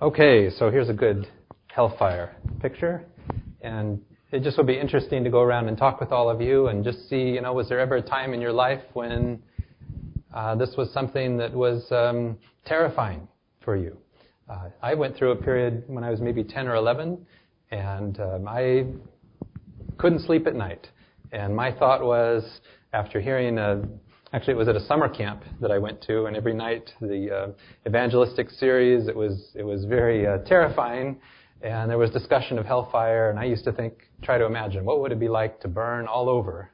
Okay, so here's a good hellfire picture. And it just would be interesting to go around and talk with all of you and just see, you know, was there ever a time in your life when uh, this was something that was um, terrifying for you? Uh, I went through a period when I was maybe 10 or 11, and um, I couldn't sleep at night. And my thought was, after hearing a Actually, it was at a summer camp that I went to, and every night the uh, evangelistic series. It was it was very uh, terrifying, and there was discussion of hellfire. And I used to think, try to imagine, what would it be like to burn all over,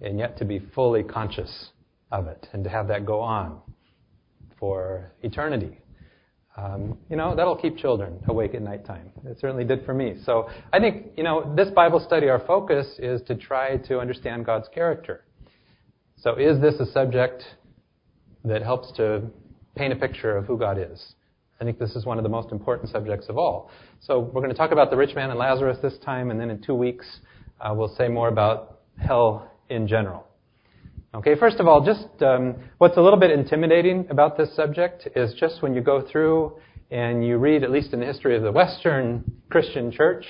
and yet to be fully conscious of it, and to have that go on for eternity. Um, you know, that'll keep children awake at nighttime. It certainly did for me. So I think, you know, this Bible study, our focus is to try to understand God's character. So, is this a subject that helps to paint a picture of who God is? I think this is one of the most important subjects of all. So, we're going to talk about the rich man and Lazarus this time, and then in two weeks, uh, we'll say more about hell in general. Okay, first of all, just um, what's a little bit intimidating about this subject is just when you go through and you read, at least in the history of the Western Christian church,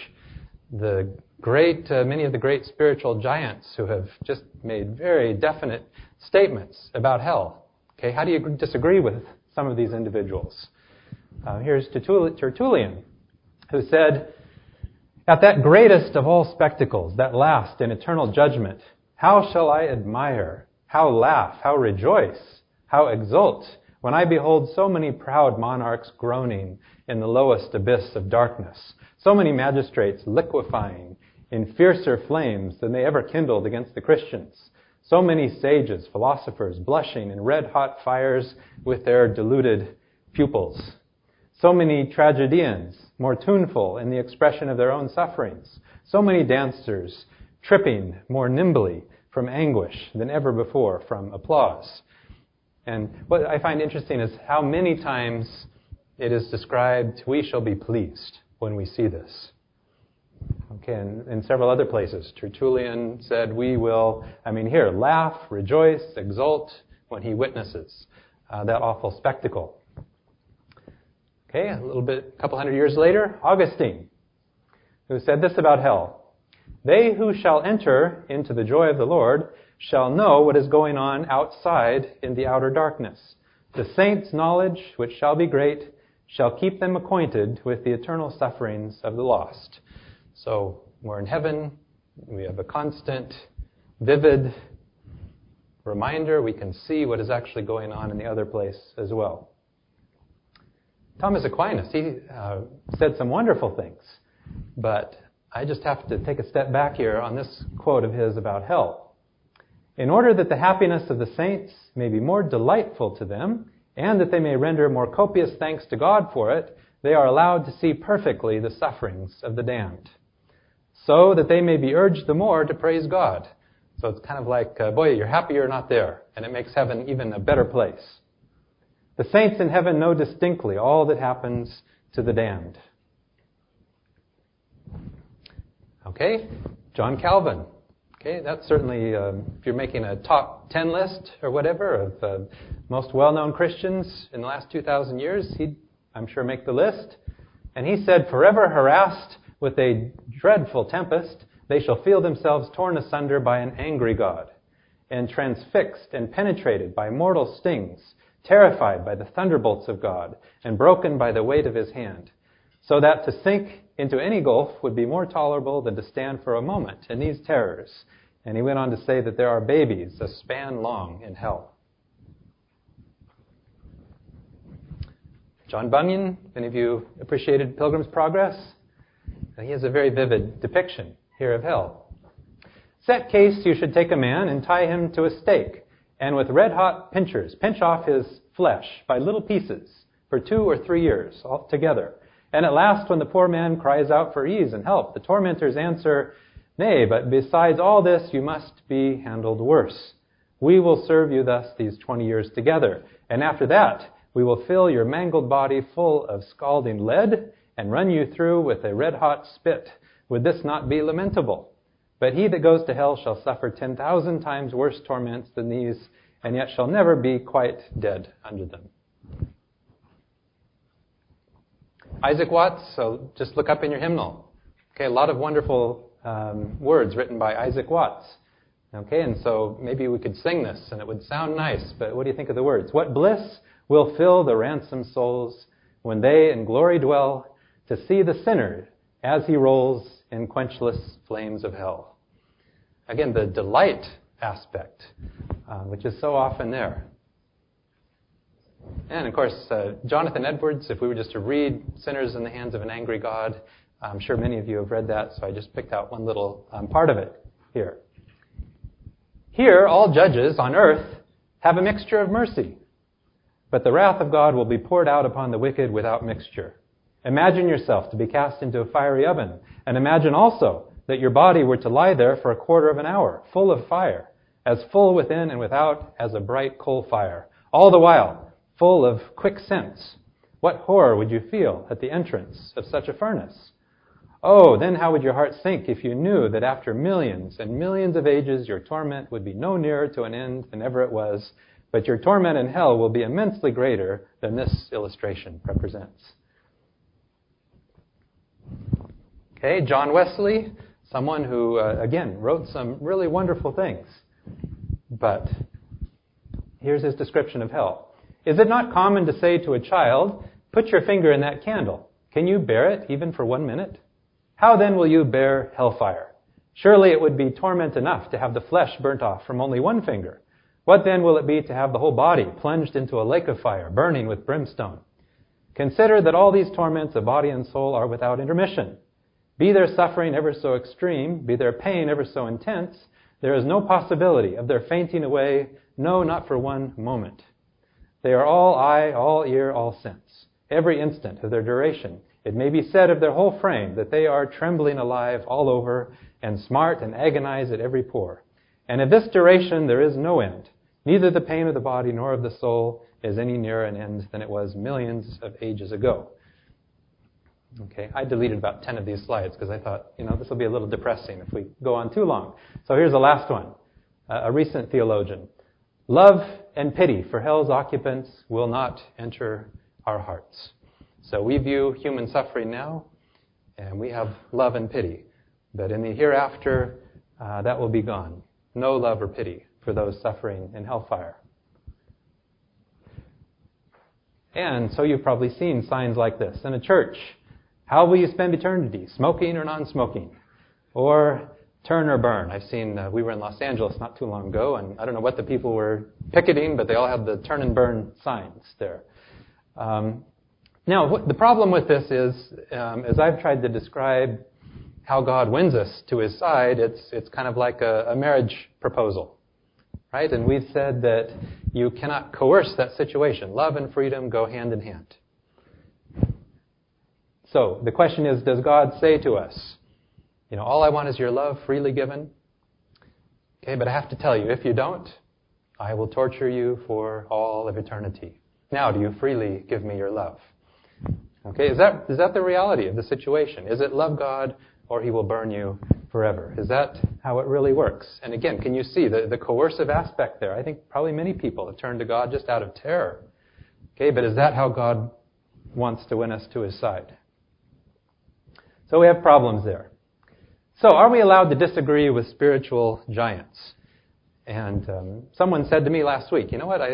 the great, uh, many of the great spiritual giants who have just made very definite statements about hell. Okay, how do you disagree with some of these individuals? Uh, here's Tertullian, who said, At that greatest of all spectacles, that last and eternal judgment, how shall I admire, how laugh, how rejoice, how exult, when I behold so many proud monarchs groaning in the lowest abyss of darkness, so many magistrates liquefying in fiercer flames than they ever kindled against the Christians. So many sages, philosophers, blushing in red hot fires with their deluded pupils. So many tragedians, more tuneful in the expression of their own sufferings. So many dancers, tripping more nimbly from anguish than ever before from applause. And what I find interesting is how many times it is described, we shall be pleased when we see this. Okay, and in several other places, Tertullian said, We will, I mean, here, laugh, rejoice, exult when he witnesses uh, that awful spectacle. Okay, a little bit, a couple hundred years later, Augustine, who said this about hell They who shall enter into the joy of the Lord shall know what is going on outside in the outer darkness. The saints' knowledge, which shall be great, shall keep them acquainted with the eternal sufferings of the lost. So we're in heaven. We have a constant, vivid reminder. We can see what is actually going on in the other place as well. Thomas Aquinas, he uh, said some wonderful things, but I just have to take a step back here on this quote of his about hell. In order that the happiness of the saints may be more delightful to them, and that they may render more copious thanks to God for it, they are allowed to see perfectly the sufferings of the damned so that they may be urged the more to praise God. So it's kind of like, uh, boy, you're happy you're not there, and it makes heaven even a better place. The saints in heaven know distinctly all that happens to the damned. Okay, John Calvin. Okay, that's certainly, um, if you're making a top 10 list or whatever of uh, most well known Christians in the last 2,000 years, he'd, I'm sure, make the list. And he said, forever harassed with a dreadful tempest, they shall feel themselves torn asunder by an angry God, and transfixed and penetrated by mortal stings, terrified by the thunderbolts of God, and broken by the weight of his hand, so that to sink into any gulf would be more tolerable than to stand for a moment in these terrors. And he went on to say that there are babies a span long in hell. John Bunyan, any of you appreciated Pilgrim's Progress? He has a very vivid depiction here of hell. Set case, you should take a man and tie him to a stake, and with red hot pincers pinch off his flesh by little pieces for two or three years together. And at last, when the poor man cries out for ease and help, the tormentors answer, Nay, but besides all this, you must be handled worse. We will serve you thus these twenty years together, and after that, we will fill your mangled body full of scalding lead and run you through with a red hot spit. Would this not be lamentable? But he that goes to hell shall suffer ten thousand times worse torments than these, and yet shall never be quite dead under them. Isaac Watts, so just look up in your hymnal. Okay, a lot of wonderful um, words written by Isaac Watts. Okay, and so maybe we could sing this and it would sound nice, but what do you think of the words? What bliss will fill the ransomed souls when they in glory dwell to see the sinner as he rolls in quenchless flames of hell. Again, the delight aspect, uh, which is so often there. And of course, uh, Jonathan Edwards, if we were just to read Sinners in the Hands of an Angry God, I'm sure many of you have read that, so I just picked out one little um, part of it here. Here, all judges on earth have a mixture of mercy, but the wrath of God will be poured out upon the wicked without mixture. Imagine yourself to be cast into a fiery oven, and imagine also that your body were to lie there for a quarter of an hour, full of fire, as full within and without as a bright coal fire, all the while full of quick sense. What horror would you feel at the entrance of such a furnace? Oh, then how would your heart sink if you knew that after millions and millions of ages your torment would be no nearer to an end than ever it was, but your torment in hell will be immensely greater than this illustration represents. Okay, John Wesley, someone who, uh, again, wrote some really wonderful things. But here's his description of hell. Is it not common to say to a child, Put your finger in that candle. Can you bear it even for one minute? How then will you bear hellfire? Surely it would be torment enough to have the flesh burnt off from only one finger. What then will it be to have the whole body plunged into a lake of fire, burning with brimstone? Consider that all these torments of body and soul are without intermission. Be their suffering ever so extreme, be their pain ever so intense, there is no possibility of their fainting away, no, not for one moment. They are all eye, all ear, all sense. Every instant of their duration, it may be said of their whole frame that they are trembling alive all over and smart and agonize at every pore. And of this duration there is no end. Neither the pain of the body nor of the soul is any nearer an end than it was millions of ages ago. Okay, I deleted about 10 of these slides because I thought, you know, this will be a little depressing if we go on too long. So here's the last one. Uh, a recent theologian. Love and pity for hell's occupants will not enter our hearts. So we view human suffering now, and we have love and pity. But in the hereafter, uh, that will be gone. No love or pity for those suffering in hellfire. And so you've probably seen signs like this in a church how will you spend eternity? Smoking or non smoking? Or turn or burn? I've seen, uh, we were in Los Angeles not too long ago, and I don't know what the people were picketing, but they all had the turn and burn signs there. Um, now, the problem with this is, um, as I've tried to describe how God wins us to his side, it's, it's kind of like a, a marriage proposal. Right? And we've said that you cannot coerce that situation. Love and freedom go hand in hand. So the question is, does God say to us, you know, all I want is your love freely given? Okay, but I have to tell you, if you don't, I will torture you for all of eternity. Now, do you freely give me your love? Okay, is that, is that the reality of the situation? Is it love God or he will burn you forever? Is that how it really works? And again, can you see the, the coercive aspect there? I think probably many people have turned to God just out of terror. Okay, but is that how God wants to win us to his side? So we have problems there. So are we allowed to disagree with spiritual giants? And um, someone said to me last week, you know what, I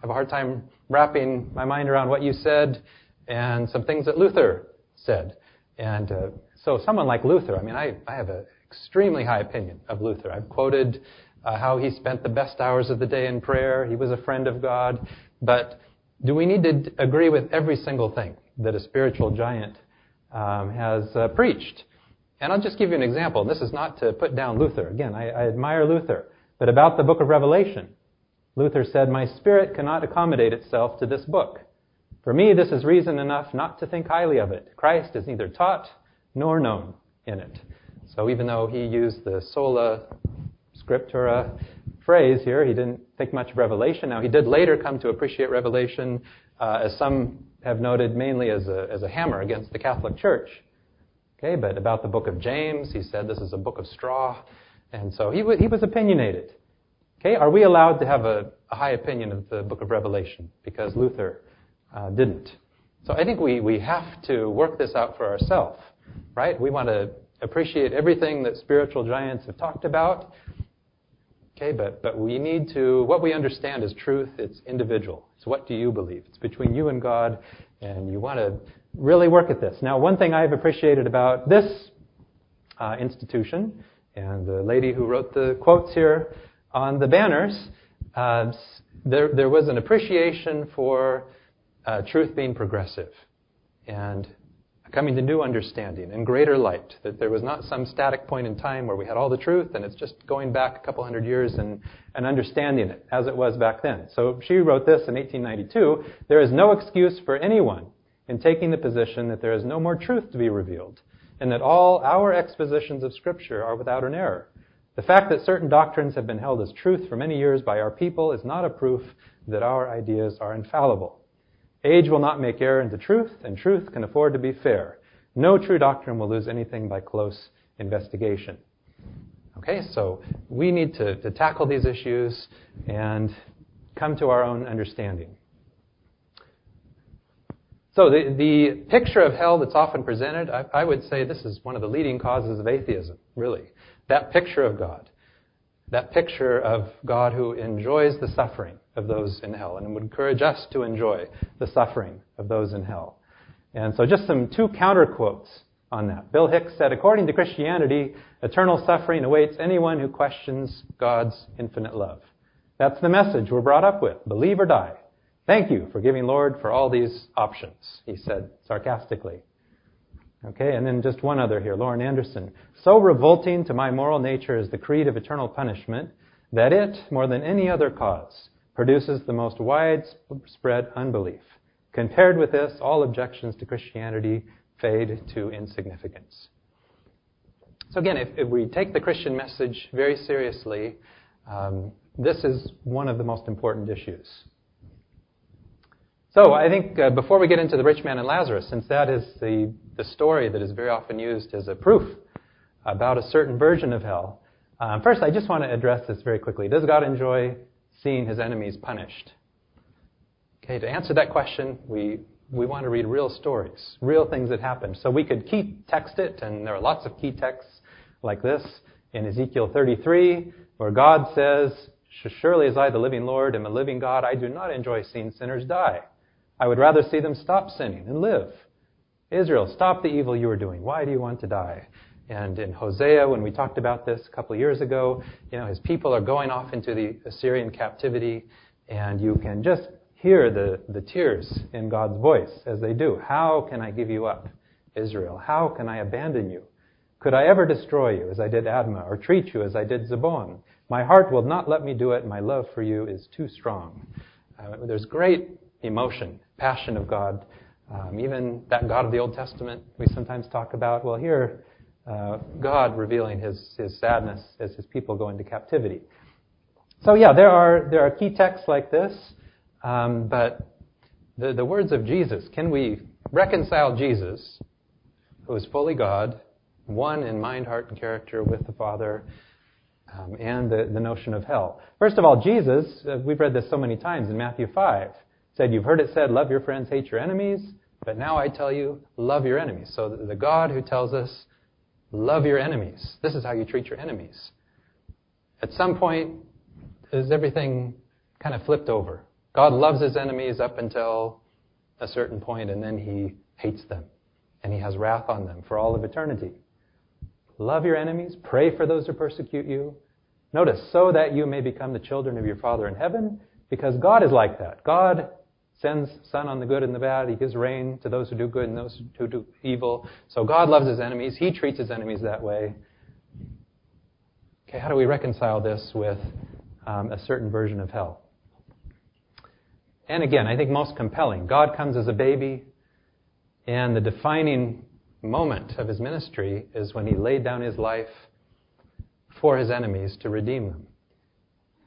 have a hard time wrapping my mind around what you said and some things that Luther said. And uh, so someone like Luther, I mean, I, I have an extremely high opinion of Luther. I've quoted uh, how he spent the best hours of the day in prayer. He was a friend of God. But do we need to agree with every single thing that a spiritual giant um, has uh, preached. And I'll just give you an example. This is not to put down Luther. Again, I, I admire Luther. But about the book of Revelation, Luther said, My spirit cannot accommodate itself to this book. For me, this is reason enough not to think highly of it. Christ is neither taught nor known in it. So even though he used the sola scriptura phrase here, he didn't think much of Revelation. Now, he did later come to appreciate Revelation uh, as some have noted mainly as a, as a hammer against the Catholic Church. Okay, but about the book of James, he said this is a book of straw. And so he, w- he was opinionated. Okay, are we allowed to have a, a, high opinion of the book of Revelation? Because Luther uh, didn't. So I think we, we have to work this out for ourselves, right? We want to appreciate everything that spiritual giants have talked about. Okay, but, but we need to, what we understand is truth, it's individual. It's what do you believe? It's between you and God, and you want to really work at this. Now, one thing I've appreciated about this uh, institution, and the lady who wrote the quotes here on the banners, uh, there, there was an appreciation for uh, truth being progressive and coming to new understanding and greater light. That there was not some static point in time where we had all the truth and it's just going back a couple hundred years and, and understanding it as it was back then. So she wrote this in 1892 There is no excuse for anyone in taking the position that there is no more truth to be revealed and that all our expositions of Scripture are without an error. The fact that certain doctrines have been held as truth for many years by our people is not a proof that our ideas are infallible. Age will not make error into truth, and truth can afford to be fair. No true doctrine will lose anything by close investigation. Okay, so we need to, to tackle these issues and come to our own understanding. So the, the picture of hell that's often presented, I, I would say this is one of the leading causes of atheism, really. That picture of God. That picture of God who enjoys the suffering of those in hell and would encourage us to enjoy the suffering of those in hell. And so just some two counter quotes on that. Bill Hicks said, according to Christianity, eternal suffering awaits anyone who questions God's infinite love. That's the message we're brought up with. Believe or die. Thank you for giving, Lord, for all these options, he said sarcastically. Okay, and then just one other here, Lauren Anderson. So revolting to my moral nature is the creed of eternal punishment that it, more than any other cause, produces the most widespread unbelief. Compared with this, all objections to Christianity fade to insignificance. So again, if, if we take the Christian message very seriously, um, this is one of the most important issues. So I think uh, before we get into the rich man and Lazarus, since that is the, the story that is very often used as a proof about a certain version of hell, um, first I just want to address this very quickly. Does God enjoy seeing his enemies punished? Okay, to answer that question, we, we want to read real stories, real things that happened. So we could key text it, and there are lots of key texts like this in Ezekiel 33, where God says, Surely as I, the living Lord, am a living God, I do not enjoy seeing sinners die. I would rather see them stop sinning and live. Israel, stop the evil you are doing. Why do you want to die? And in Hosea, when we talked about this a couple of years ago, you know, his people are going off into the Assyrian captivity, and you can just hear the, the tears in God's voice as they do. How can I give you up, Israel? How can I abandon you? Could I ever destroy you as I did Admah, or treat you as I did Zeboim? My heart will not let me do it. My love for you is too strong. Uh, there's great emotion, passion of God. Um, even that God of the Old Testament we sometimes talk about. Well, here, uh, God revealing his, his sadness as his people go into captivity. So yeah, there are there are key texts like this, um, but the the words of Jesus. Can we reconcile Jesus, who is fully God, one in mind, heart, and character with the Father, um, and the, the notion of hell? First of all, Jesus. Uh, we've read this so many times in Matthew five said, You've heard it said, love your friends, hate your enemies. But now I tell you, love your enemies. So the God who tells us, love your enemies. This is how you treat your enemies. At some point, is everything kind of flipped over? God loves his enemies up until a certain point, and then he hates them. And he has wrath on them for all of eternity. Love your enemies. Pray for those who persecute you. Notice, so that you may become the children of your Father in heaven, because God is like that. God sends sun on the good and the bad. He gives rain to those who do good and those who do evil. So God loves his enemies. He treats his enemies that way. Okay, how do we reconcile this with um, a certain version of hell? And again, I think most compelling, God comes as a baby, and the defining moment of his ministry is when he laid down his life for his enemies to redeem them.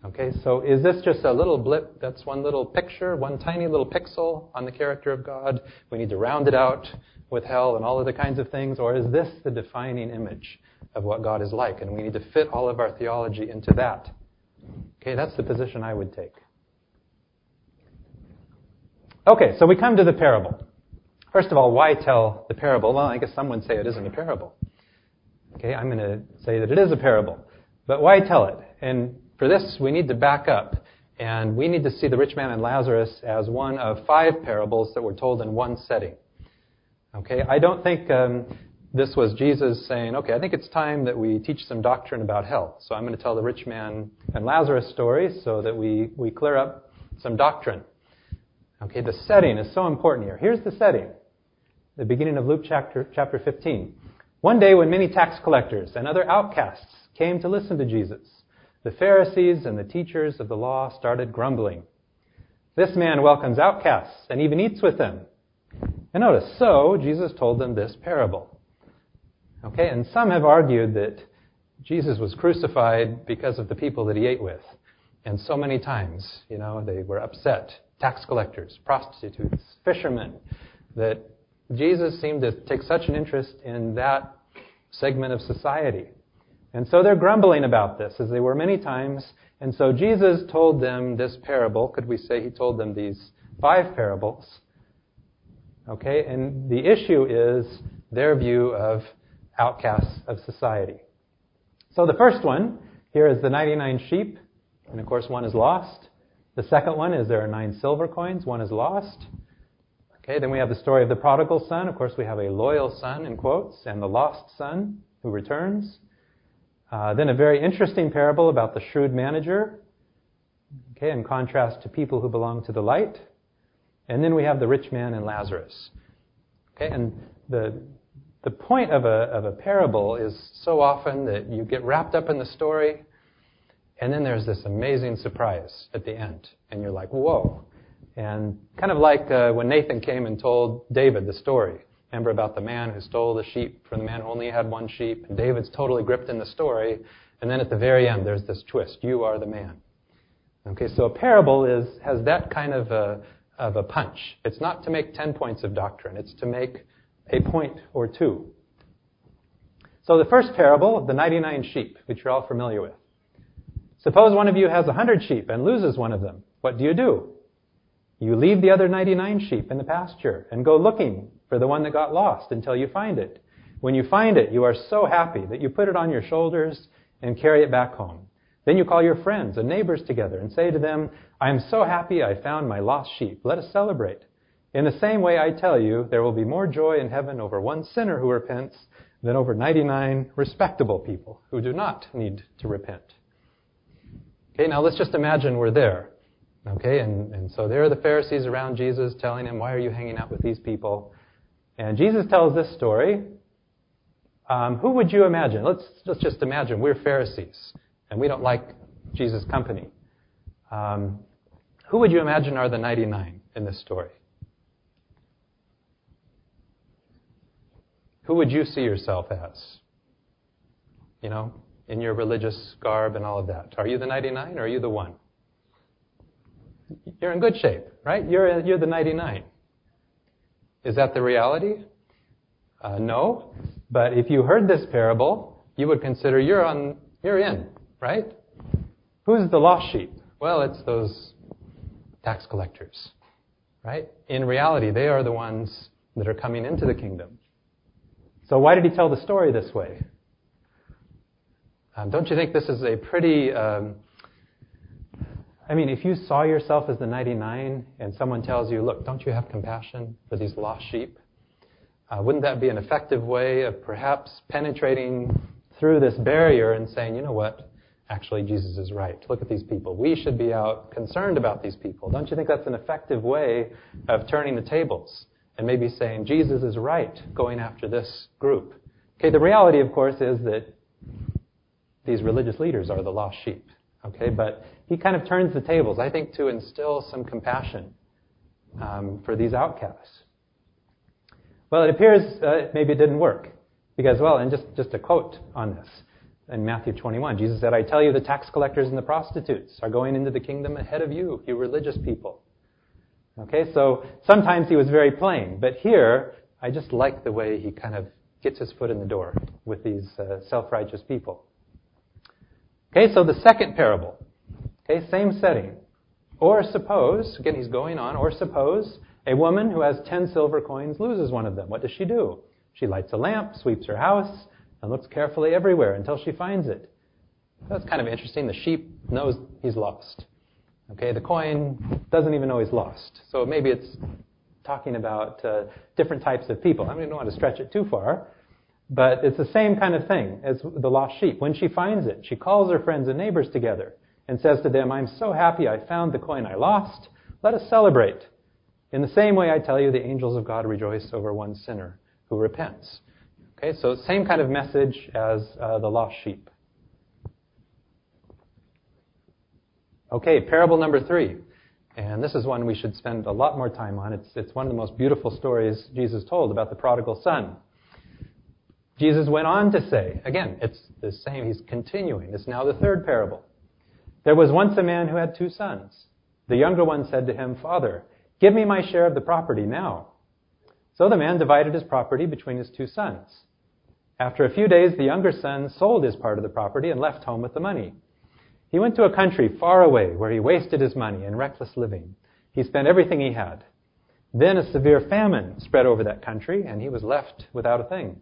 Okay, so is this just a little blip? That's one little picture, one tiny little pixel on the character of God. We need to round it out with hell and all other kinds of things, or is this the defining image of what God is like? And we need to fit all of our theology into that. Okay, that's the position I would take. Okay, so we come to the parable. First of all, why tell the parable? Well, I guess some would say it isn't a parable. Okay, I'm going to say that it is a parable. But why tell it? And for this, we need to back up. And we need to see the rich man and Lazarus as one of five parables that were told in one setting. Okay, I don't think um, this was Jesus saying, okay, I think it's time that we teach some doctrine about hell. So I'm going to tell the rich man and Lazarus story so that we, we clear up some doctrine. Okay, the setting is so important here. Here's the setting. The beginning of Luke chapter, chapter 15. One day when many tax collectors and other outcasts came to listen to Jesus, the Pharisees and the teachers of the law started grumbling. This man welcomes outcasts and even eats with them. And notice, so Jesus told them this parable. Okay, and some have argued that Jesus was crucified because of the people that he ate with. And so many times, you know, they were upset. Tax collectors, prostitutes, fishermen, that Jesus seemed to take such an interest in that segment of society. And so they're grumbling about this, as they were many times. And so Jesus told them this parable. Could we say he told them these five parables? Okay, and the issue is their view of outcasts of society. So the first one here is the 99 sheep, and of course one is lost. The second one is there are nine silver coins, one is lost. Okay, then we have the story of the prodigal son. Of course, we have a loyal son, in quotes, and the lost son who returns. Uh, then a very interesting parable about the shrewd manager, okay, in contrast to people who belong to the light. And then we have the rich man and Lazarus. Okay, and the the point of a, of a parable is so often that you get wrapped up in the story, and then there's this amazing surprise at the end, and you're like, whoa. And kind of like uh, when Nathan came and told David the story. Remember about the man who stole the sheep from the man who only had one sheep, and David's totally gripped in the story, and then at the very end there's this twist: you are the man. Okay, so a parable is has that kind of a of a punch. It's not to make ten points of doctrine; it's to make a point or two. So the first parable of the 99 sheep, which you're all familiar with. Suppose one of you has 100 sheep and loses one of them. What do you do? You leave the other 99 sheep in the pasture and go looking for the one that got lost until you find it. When you find it, you are so happy that you put it on your shoulders and carry it back home. Then you call your friends and neighbors together and say to them, I am so happy I found my lost sheep. Let us celebrate. In the same way, I tell you, there will be more joy in heaven over one sinner who repents than over 99 respectable people who do not need to repent. Okay, now let's just imagine we're there. Okay, and, and so there are the Pharisees around Jesus telling him, Why are you hanging out with these people? And Jesus tells this story. Um, who would you imagine? Let's, let's just imagine we're Pharisees and we don't like Jesus' company. Um, who would you imagine are the 99 in this story? Who would you see yourself as? You know, in your religious garb and all of that. Are you the 99 or are you the one? You're in good shape, right? You're, you're the 99. Is that the reality? Uh, no. But if you heard this parable, you would consider you're on, you're in, right? Who's the lost sheep? Well, it's those tax collectors, right? In reality, they are the ones that are coming into the kingdom. So why did he tell the story this way? Um, don't you think this is a pretty. Um, I mean, if you saw yourself as the 99 and someone tells you, look, don't you have compassion for these lost sheep? Uh, wouldn't that be an effective way of perhaps penetrating through this barrier and saying, you know what? Actually, Jesus is right. Look at these people. We should be out concerned about these people. Don't you think that's an effective way of turning the tables? and maybe saying Jesus is right going after this group. Okay, the reality, of course, is that these religious leaders are the lost sheep. Okay, but he kind of turns the tables, I think, to instill some compassion um, for these outcasts. Well, it appears uh, maybe it didn't work. Because, well, and just, just a quote on this. In Matthew 21, Jesus said, I tell you, the tax collectors and the prostitutes are going into the kingdom ahead of you, you religious people. Okay, so sometimes he was very plain, but here I just like the way he kind of gets his foot in the door with these uh, self-righteous people. Okay, so the second parable. Okay, same setting. Or suppose, again he's going on, or suppose A woman who has 10 silver coins loses one of them. What does she do? She lights a lamp, sweeps her house, and looks carefully everywhere until she finds it. That's kind of interesting. The sheep knows he's lost. Okay, the coin doesn't even know he's lost. So maybe it's talking about uh, different types of people. I mean, I don't want to stretch it too far, but it's the same kind of thing as the lost sheep. When she finds it, she calls her friends and neighbors together and says to them, I'm so happy I found the coin I lost. Let us celebrate. In the same way, I tell you, the angels of God rejoice over one sinner who repents. Okay, so same kind of message as uh, the lost sheep. Okay, parable number three. And this is one we should spend a lot more time on. It's, it's one of the most beautiful stories Jesus told about the prodigal son. Jesus went on to say, again, it's the same, he's continuing. It's now the third parable. There was once a man who had two sons. The younger one said to him, Father, give me my share of the property now. So the man divided his property between his two sons. After a few days, the younger son sold his part of the property and left home with the money. He went to a country far away where he wasted his money in reckless living. He spent everything he had. Then a severe famine spread over that country, and he was left without a thing.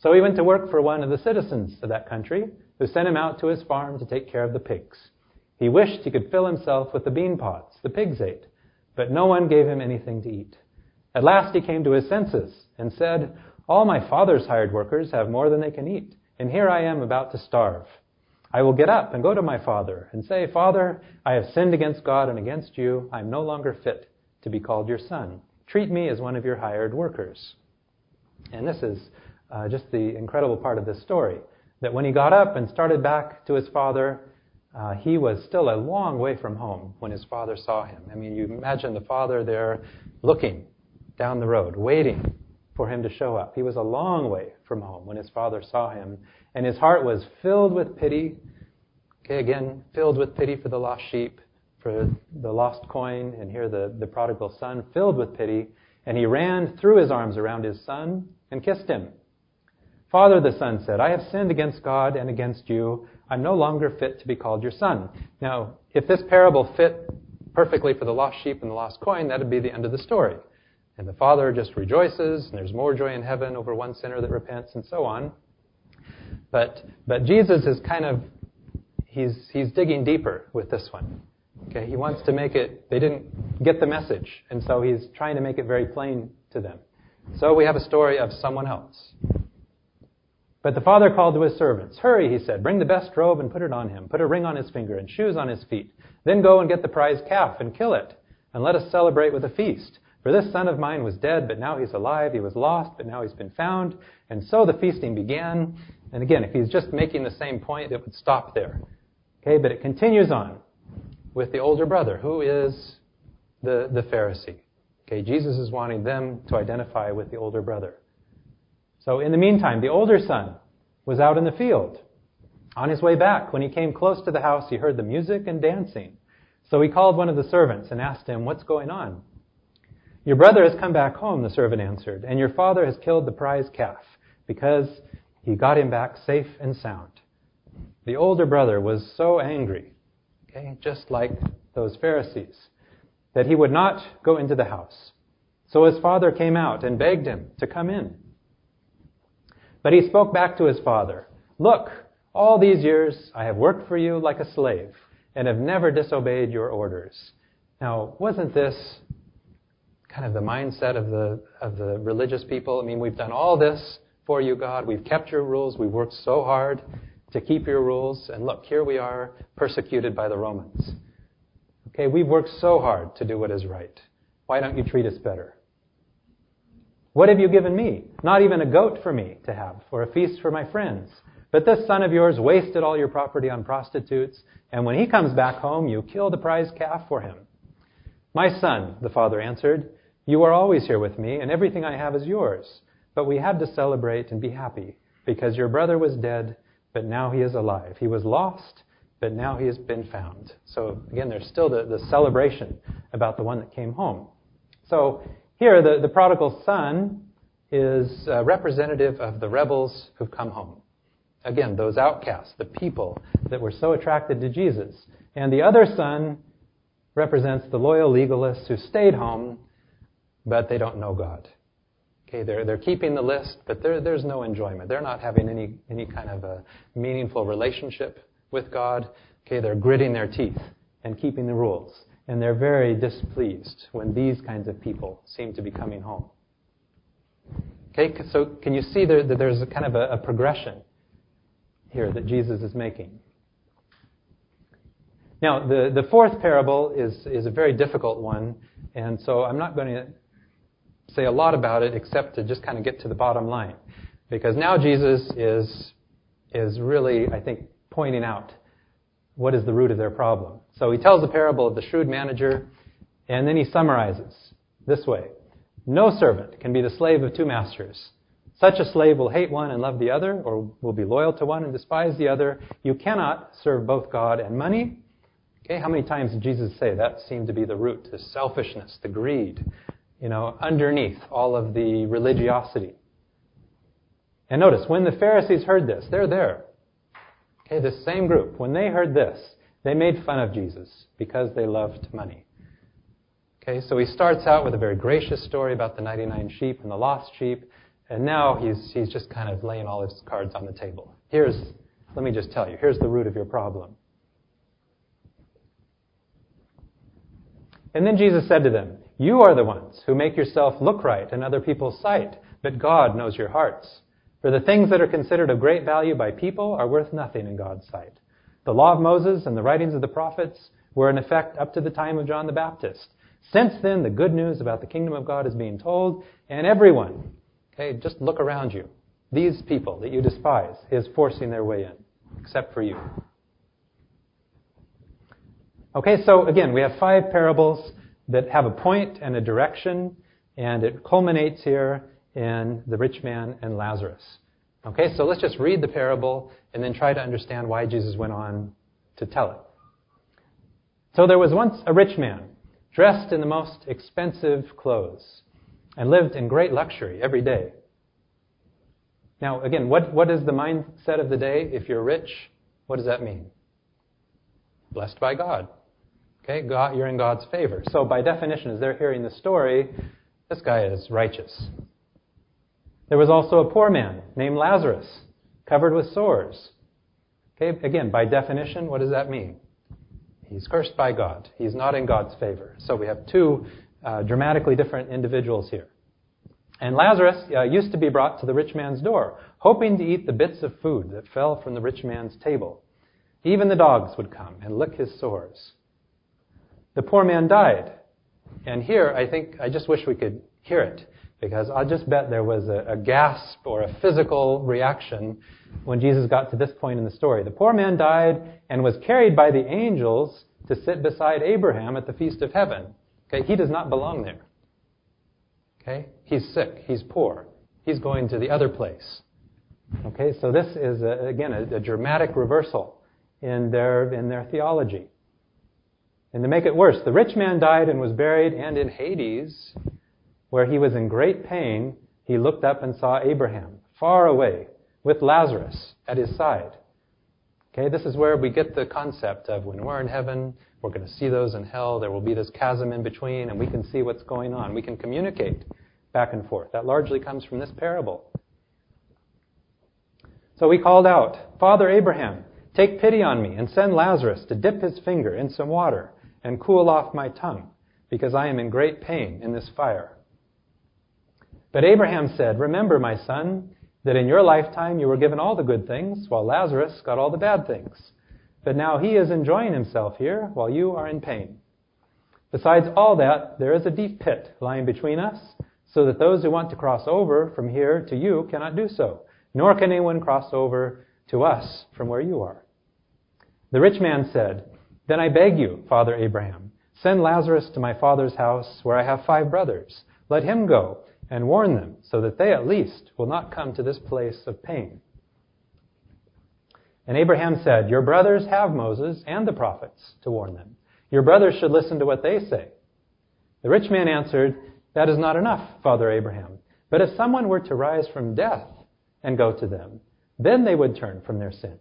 So he went to work for one of the citizens of that country, who sent him out to his farm to take care of the pigs. He wished he could fill himself with the bean pods the pigs ate, but no one gave him anything to eat. At last he came to his senses and said, All my father's hired workers have more than they can eat, and here I am about to starve. I will get up and go to my father and say, Father, I have sinned against God and against you. I am no longer fit to be called your son. Treat me as one of your hired workers. And this is uh, just the incredible part of this story that when he got up and started back to his father, uh, he was still a long way from home when his father saw him. I mean, you imagine the father there looking down the road, waiting for him to show up. He was a long way from home when his father saw him and his heart was filled with pity. Okay, again, filled with pity for the lost sheep, for the lost coin, and here the, the prodigal son, filled with pity. And he ran, threw his arms around his son, and kissed him. Father, the son said, I have sinned against God and against you. I'm no longer fit to be called your son. Now, if this parable fit perfectly for the lost sheep and the lost coin, that would be the end of the story. And the father just rejoices, and there's more joy in heaven over one sinner that repents, and so on. But, but Jesus is kind of, he's, he's digging deeper with this one. Okay, he wants to make it, they didn't get the message, and so he's trying to make it very plain to them. So we have a story of someone else. But the father called to his servants. Hurry, he said, bring the best robe and put it on him. Put a ring on his finger and shoes on his feet. Then go and get the prize calf and kill it, and let us celebrate with a feast. For this son of mine was dead, but now he's alive. He was lost, but now he's been found. And so the feasting began. And again, if he's just making the same point, it would stop there. Okay, but it continues on with the older brother, who is the, the Pharisee. Okay, Jesus is wanting them to identify with the older brother. So in the meantime, the older son was out in the field. On his way back, when he came close to the house, he heard the music and dancing. So he called one of the servants and asked him, What's going on? Your brother has come back home, the servant answered, and your father has killed the prize calf because he got him back safe and sound. The older brother was so angry, okay, just like those Pharisees, that he would not go into the house. So his father came out and begged him to come in. But he spoke back to his father Look, all these years I have worked for you like a slave and have never disobeyed your orders. Now, wasn't this kind of the mindset of the, of the religious people? I mean, we've done all this for you, God. We've kept your rules. We've worked so hard to keep your rules. And look, here we are persecuted by the Romans. Okay, we've worked so hard to do what is right. Why don't you treat us better? What have you given me? Not even a goat for me to have, or a feast for my friends. But this son of yours wasted all your property on prostitutes, and when he comes back home, you kill the prize calf for him. My son, the father answered, you are always here with me, and everything I have is yours. But we had to celebrate and be happy because your brother was dead, but now he is alive. He was lost, but now he has been found. So again, there's still the, the celebration about the one that came home. So here, the, the prodigal son is uh, representative of the rebels who've come home. Again, those outcasts, the people that were so attracted to Jesus. And the other son represents the loyal legalists who stayed home, but they don't know God. Okay, they're, they're keeping the list, but there's no enjoyment. They're not having any, any kind of a meaningful relationship with God. Okay, they're gritting their teeth and keeping the rules. And they're very displeased when these kinds of people seem to be coming home. Okay, so can you see there, that there's a kind of a, a progression here that Jesus is making? Now, the, the fourth parable is, is a very difficult one, and so I'm not going to say a lot about it except to just kind of get to the bottom line. Because now Jesus is, is really, I think, pointing out what is the root of their problem. So he tells the parable of the shrewd manager, and then he summarizes this way No servant can be the slave of two masters. Such a slave will hate one and love the other, or will be loyal to one and despise the other. You cannot serve both God and money. Okay, how many times did Jesus say that seemed to be the root, the selfishness, the greed, you know, underneath all of the religiosity? And notice, when the Pharisees heard this, they're there. Okay, this same group, when they heard this, they made fun of Jesus because they loved money. Okay, so he starts out with a very gracious story about the 99 sheep and the lost sheep, and now he's, he's just kind of laying all his cards on the table. Here's, let me just tell you, here's the root of your problem. And then Jesus said to them, You are the ones who make yourself look right in other people's sight, but God knows your hearts. For the things that are considered of great value by people are worth nothing in God's sight. The law of Moses and the writings of the prophets were in effect up to the time of John the Baptist. Since then, the good news about the kingdom of God is being told, and everyone, okay, just look around you. These people that you despise is forcing their way in, except for you. Okay, so again, we have five parables that have a point and a direction, and it culminates here in the rich man and Lazarus. Okay, so let's just read the parable and then try to understand why Jesus went on to tell it. So there was once a rich man, dressed in the most expensive clothes, and lived in great luxury every day. Now, again, what, what is the mindset of the day? If you're rich, what does that mean? Blessed by God. Okay, God, you're in God's favor. So, by definition, as they're hearing the story, this guy is righteous. There was also a poor man named Lazarus, covered with sores. Okay, again, by definition, what does that mean? He's cursed by God. He's not in God's favor. So we have two uh, dramatically different individuals here. And Lazarus uh, used to be brought to the rich man's door, hoping to eat the bits of food that fell from the rich man's table. Even the dogs would come and lick his sores. The poor man died. And here, I think, I just wish we could hear it. Because I'll just bet there was a, a gasp or a physical reaction when Jesus got to this point in the story. The poor man died and was carried by the angels to sit beside Abraham at the feast of heaven. Okay, he does not belong there. Okay, he's sick, he's poor, he's going to the other place. Okay, so this is a, again a, a dramatic reversal in their in their theology. And to make it worse, the rich man died and was buried, and in Hades, where he was in great pain, he looked up and saw Abraham far away with Lazarus at his side. Okay, this is where we get the concept of when we're in heaven, we're going to see those in hell. There will be this chasm in between, and we can see what's going on. We can communicate back and forth. That largely comes from this parable. So he called out, Father Abraham, take pity on me and send Lazarus to dip his finger in some water and cool off my tongue, because I am in great pain in this fire. But Abraham said, Remember, my son, that in your lifetime you were given all the good things, while Lazarus got all the bad things. But now he is enjoying himself here, while you are in pain. Besides all that, there is a deep pit lying between us, so that those who want to cross over from here to you cannot do so, nor can anyone cross over to us from where you are. The rich man said, Then I beg you, Father Abraham, send Lazarus to my father's house, where I have five brothers. Let him go and warn them, so that they at least will not come to this place of pain. And Abraham said, Your brothers have Moses and the prophets to warn them. Your brothers should listen to what they say. The rich man answered, That is not enough, Father Abraham. But if someone were to rise from death and go to them, then they would turn from their sins.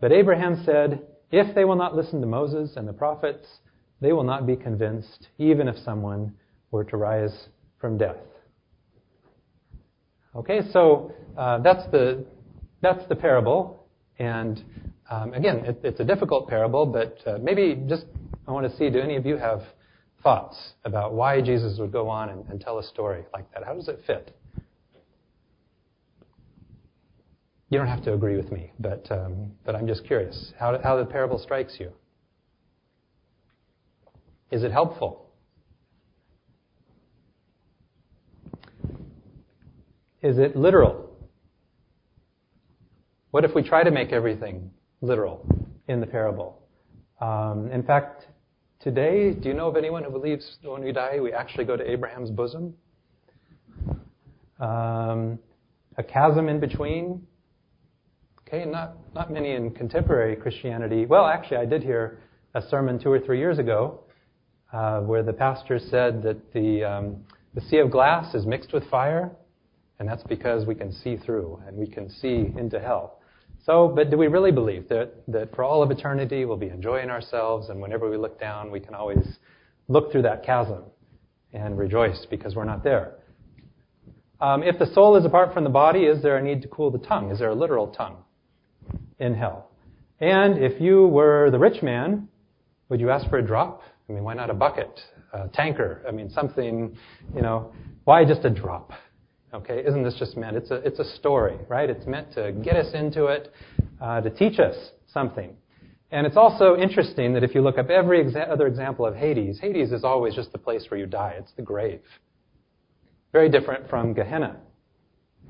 But Abraham said, If they will not listen to Moses and the prophets, they will not be convinced, even if someone were to rise from death. Okay, so uh, that's the that's the parable, and um, again, it, it's a difficult parable, but uh, maybe just I want to see do any of you have thoughts about why Jesus would go on and, and tell a story like that? How does it fit? You don't have to agree with me, but um, but I'm just curious how how the parable strikes you. Is it helpful? Is it literal? What if we try to make everything literal in the parable? Um, in fact, today, do you know of anyone who believes when we die we actually go to Abraham's bosom? Um, a chasm in between. Okay, not not many in contemporary Christianity. Well, actually, I did hear a sermon two or three years ago uh, where the pastor said that the um, the sea of glass is mixed with fire, and that's because we can see through and we can see into hell. So, but do we really believe that, that for all of eternity we'll be enjoying ourselves and whenever we look down we can always look through that chasm and rejoice because we're not there? Um, if the soul is apart from the body, is there a need to cool the tongue? Is there a literal tongue in hell? And if you were the rich man, would you ask for a drop? I mean, why not a bucket, a tanker? I mean, something, you know, why just a drop? Okay, isn't this just meant? It's a, it's a story, right? It's meant to get us into it, uh, to teach us something. And it's also interesting that if you look up every exa- other example of Hades, Hades is always just the place where you die. It's the grave. Very different from Gehenna,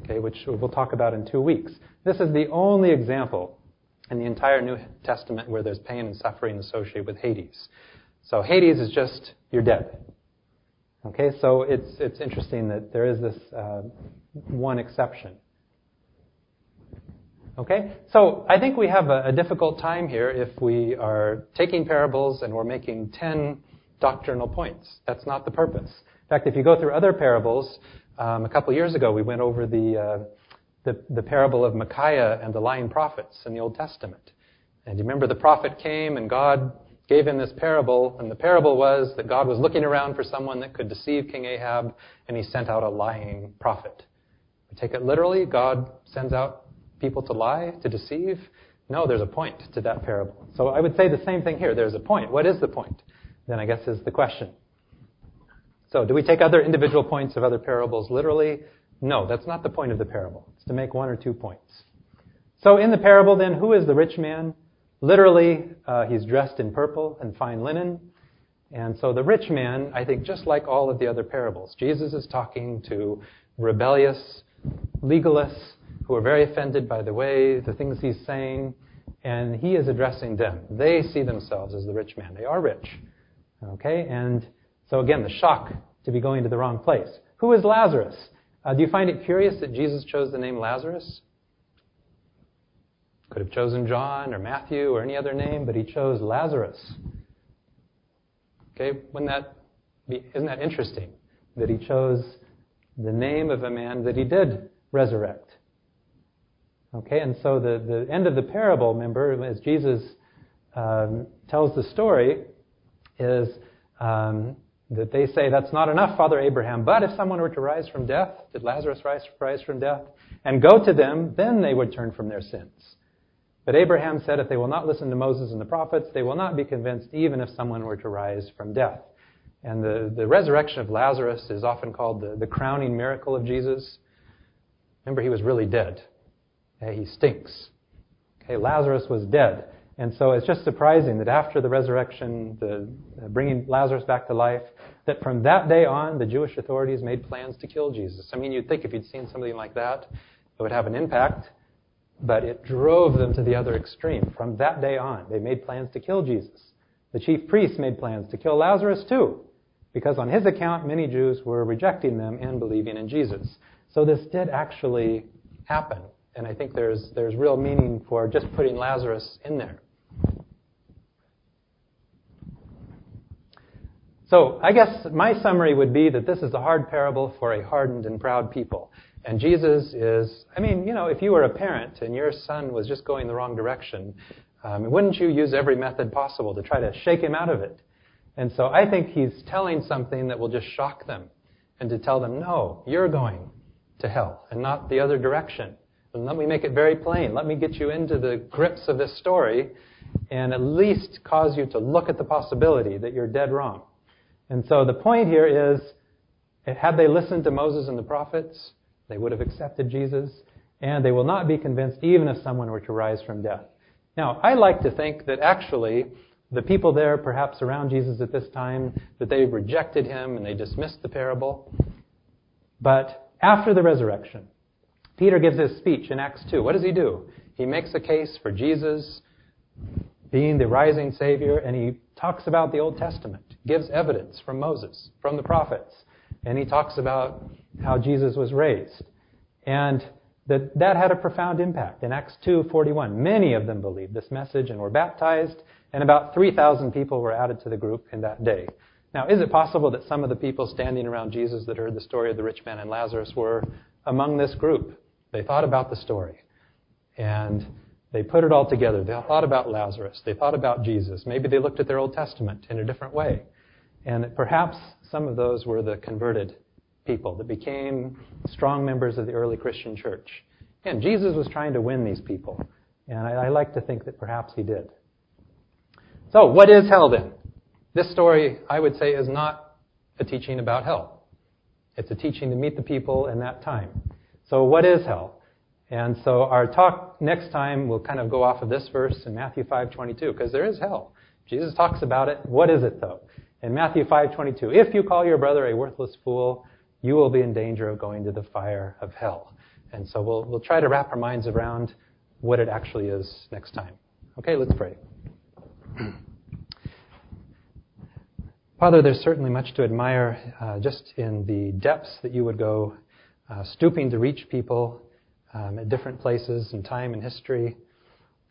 okay, which we'll talk about in two weeks. This is the only example in the entire New Testament where there's pain and suffering associated with Hades. So Hades is just, you're dead. Okay, so it's, it's interesting that there is this uh, one exception. Okay, so I think we have a, a, difficult time here if we are taking parables and we're making 10 doctrinal points. That's not the purpose. In fact, if you go through other parables, um, a couple years ago we went over the, uh, the, the parable of Micaiah and the lying prophets in the Old Testament. And you remember the prophet came and God gave him this parable, and the parable was that God was looking around for someone that could deceive King Ahab, and he sent out a lying prophet. We take it literally, God sends out people to lie, to deceive. No, there's a point to that parable. So I would say the same thing here. There's a point. What is the point? Then I guess is the question. So do we take other individual points of other parables literally? No, that's not the point of the parable. It's to make one or two points. So in the parable then, who is the rich man? Literally, uh, he's dressed in purple and fine linen. And so the rich man, I think, just like all of the other parables, Jesus is talking to rebellious legalists who are very offended by the way, the things he's saying, and he is addressing them. They see themselves as the rich man. They are rich. Okay? And so again, the shock to be going to the wrong place. Who is Lazarus? Uh, do you find it curious that Jesus chose the name Lazarus? Could have chosen John or Matthew or any other name, but he chose Lazarus. Okay, wouldn't that be, isn't that interesting that he chose the name of a man that he did resurrect? Okay, and so the, the end of the parable, remember, as Jesus um, tells the story, is um, that they say, That's not enough, Father Abraham, but if someone were to rise from death, did Lazarus rise, rise from death, and go to them, then they would turn from their sins. But Abraham said, If they will not listen to Moses and the prophets, they will not be convinced, even if someone were to rise from death. And the, the resurrection of Lazarus is often called the, the crowning miracle of Jesus. Remember, he was really dead. Okay, he stinks. Okay, Lazarus was dead. And so it's just surprising that after the resurrection, the uh, bringing Lazarus back to life, that from that day on, the Jewish authorities made plans to kill Jesus. I mean, you'd think if you'd seen something like that, it would have an impact. But it drove them to the other extreme. From that day on, they made plans to kill Jesus. The chief priests made plans to kill Lazarus too, because on his account, many Jews were rejecting them and believing in Jesus. So this did actually happen. And I think there's, there's real meaning for just putting Lazarus in there. So I guess my summary would be that this is a hard parable for a hardened and proud people. And Jesus is, I mean, you know, if you were a parent and your son was just going the wrong direction, um, wouldn't you use every method possible to try to shake him out of it? And so I think he's telling something that will just shock them and to tell them, no, you're going to hell and not the other direction. And let me make it very plain. Let me get you into the grips of this story and at least cause you to look at the possibility that you're dead wrong. And so the point here is, had they listened to Moses and the prophets, they would have accepted Jesus, and they will not be convinced even if someone were to rise from death. Now, I like to think that actually the people there, perhaps around Jesus at this time, that they rejected him and they dismissed the parable. But after the resurrection, Peter gives his speech in Acts 2. What does he do? He makes a case for Jesus being the rising Savior, and he talks about the Old Testament, gives evidence from Moses, from the prophets, and he talks about how Jesus was raised. And that, that had a profound impact. In Acts 2:41, many of them believed this message and were baptized, and about 3,000 people were added to the group in that day. Now, is it possible that some of the people standing around Jesus that heard the story of the rich man and Lazarus were among this group? They thought about the story. And they put it all together. They thought about Lazarus. They thought about Jesus. Maybe they looked at their Old Testament in a different way. And perhaps some of those were the converted people that became strong members of the early Christian church. And Jesus was trying to win these people. And I, I like to think that perhaps he did. So, what is hell then? This story, I would say, is not a teaching about hell. It's a teaching to meet the people in that time. So, what is hell? And so, our talk next time will kind of go off of this verse in Matthew 5:22, because there is hell. Jesus talks about it. What is it though? In Matthew 5:22, if you call your brother a worthless fool, you will be in danger of going to the fire of hell. And so we'll, we'll try to wrap our minds around what it actually is next time. Okay, let's pray. Father, there's certainly much to admire uh, just in the depths that you would go, uh, stooping to reach people um, at different places in time and history.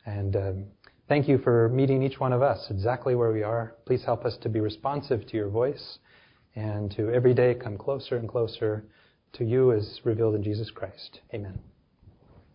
And um, thank you for meeting each one of us exactly where we are. Please help us to be responsive to your voice and to every day come closer and closer to you as revealed in Jesus Christ. Amen.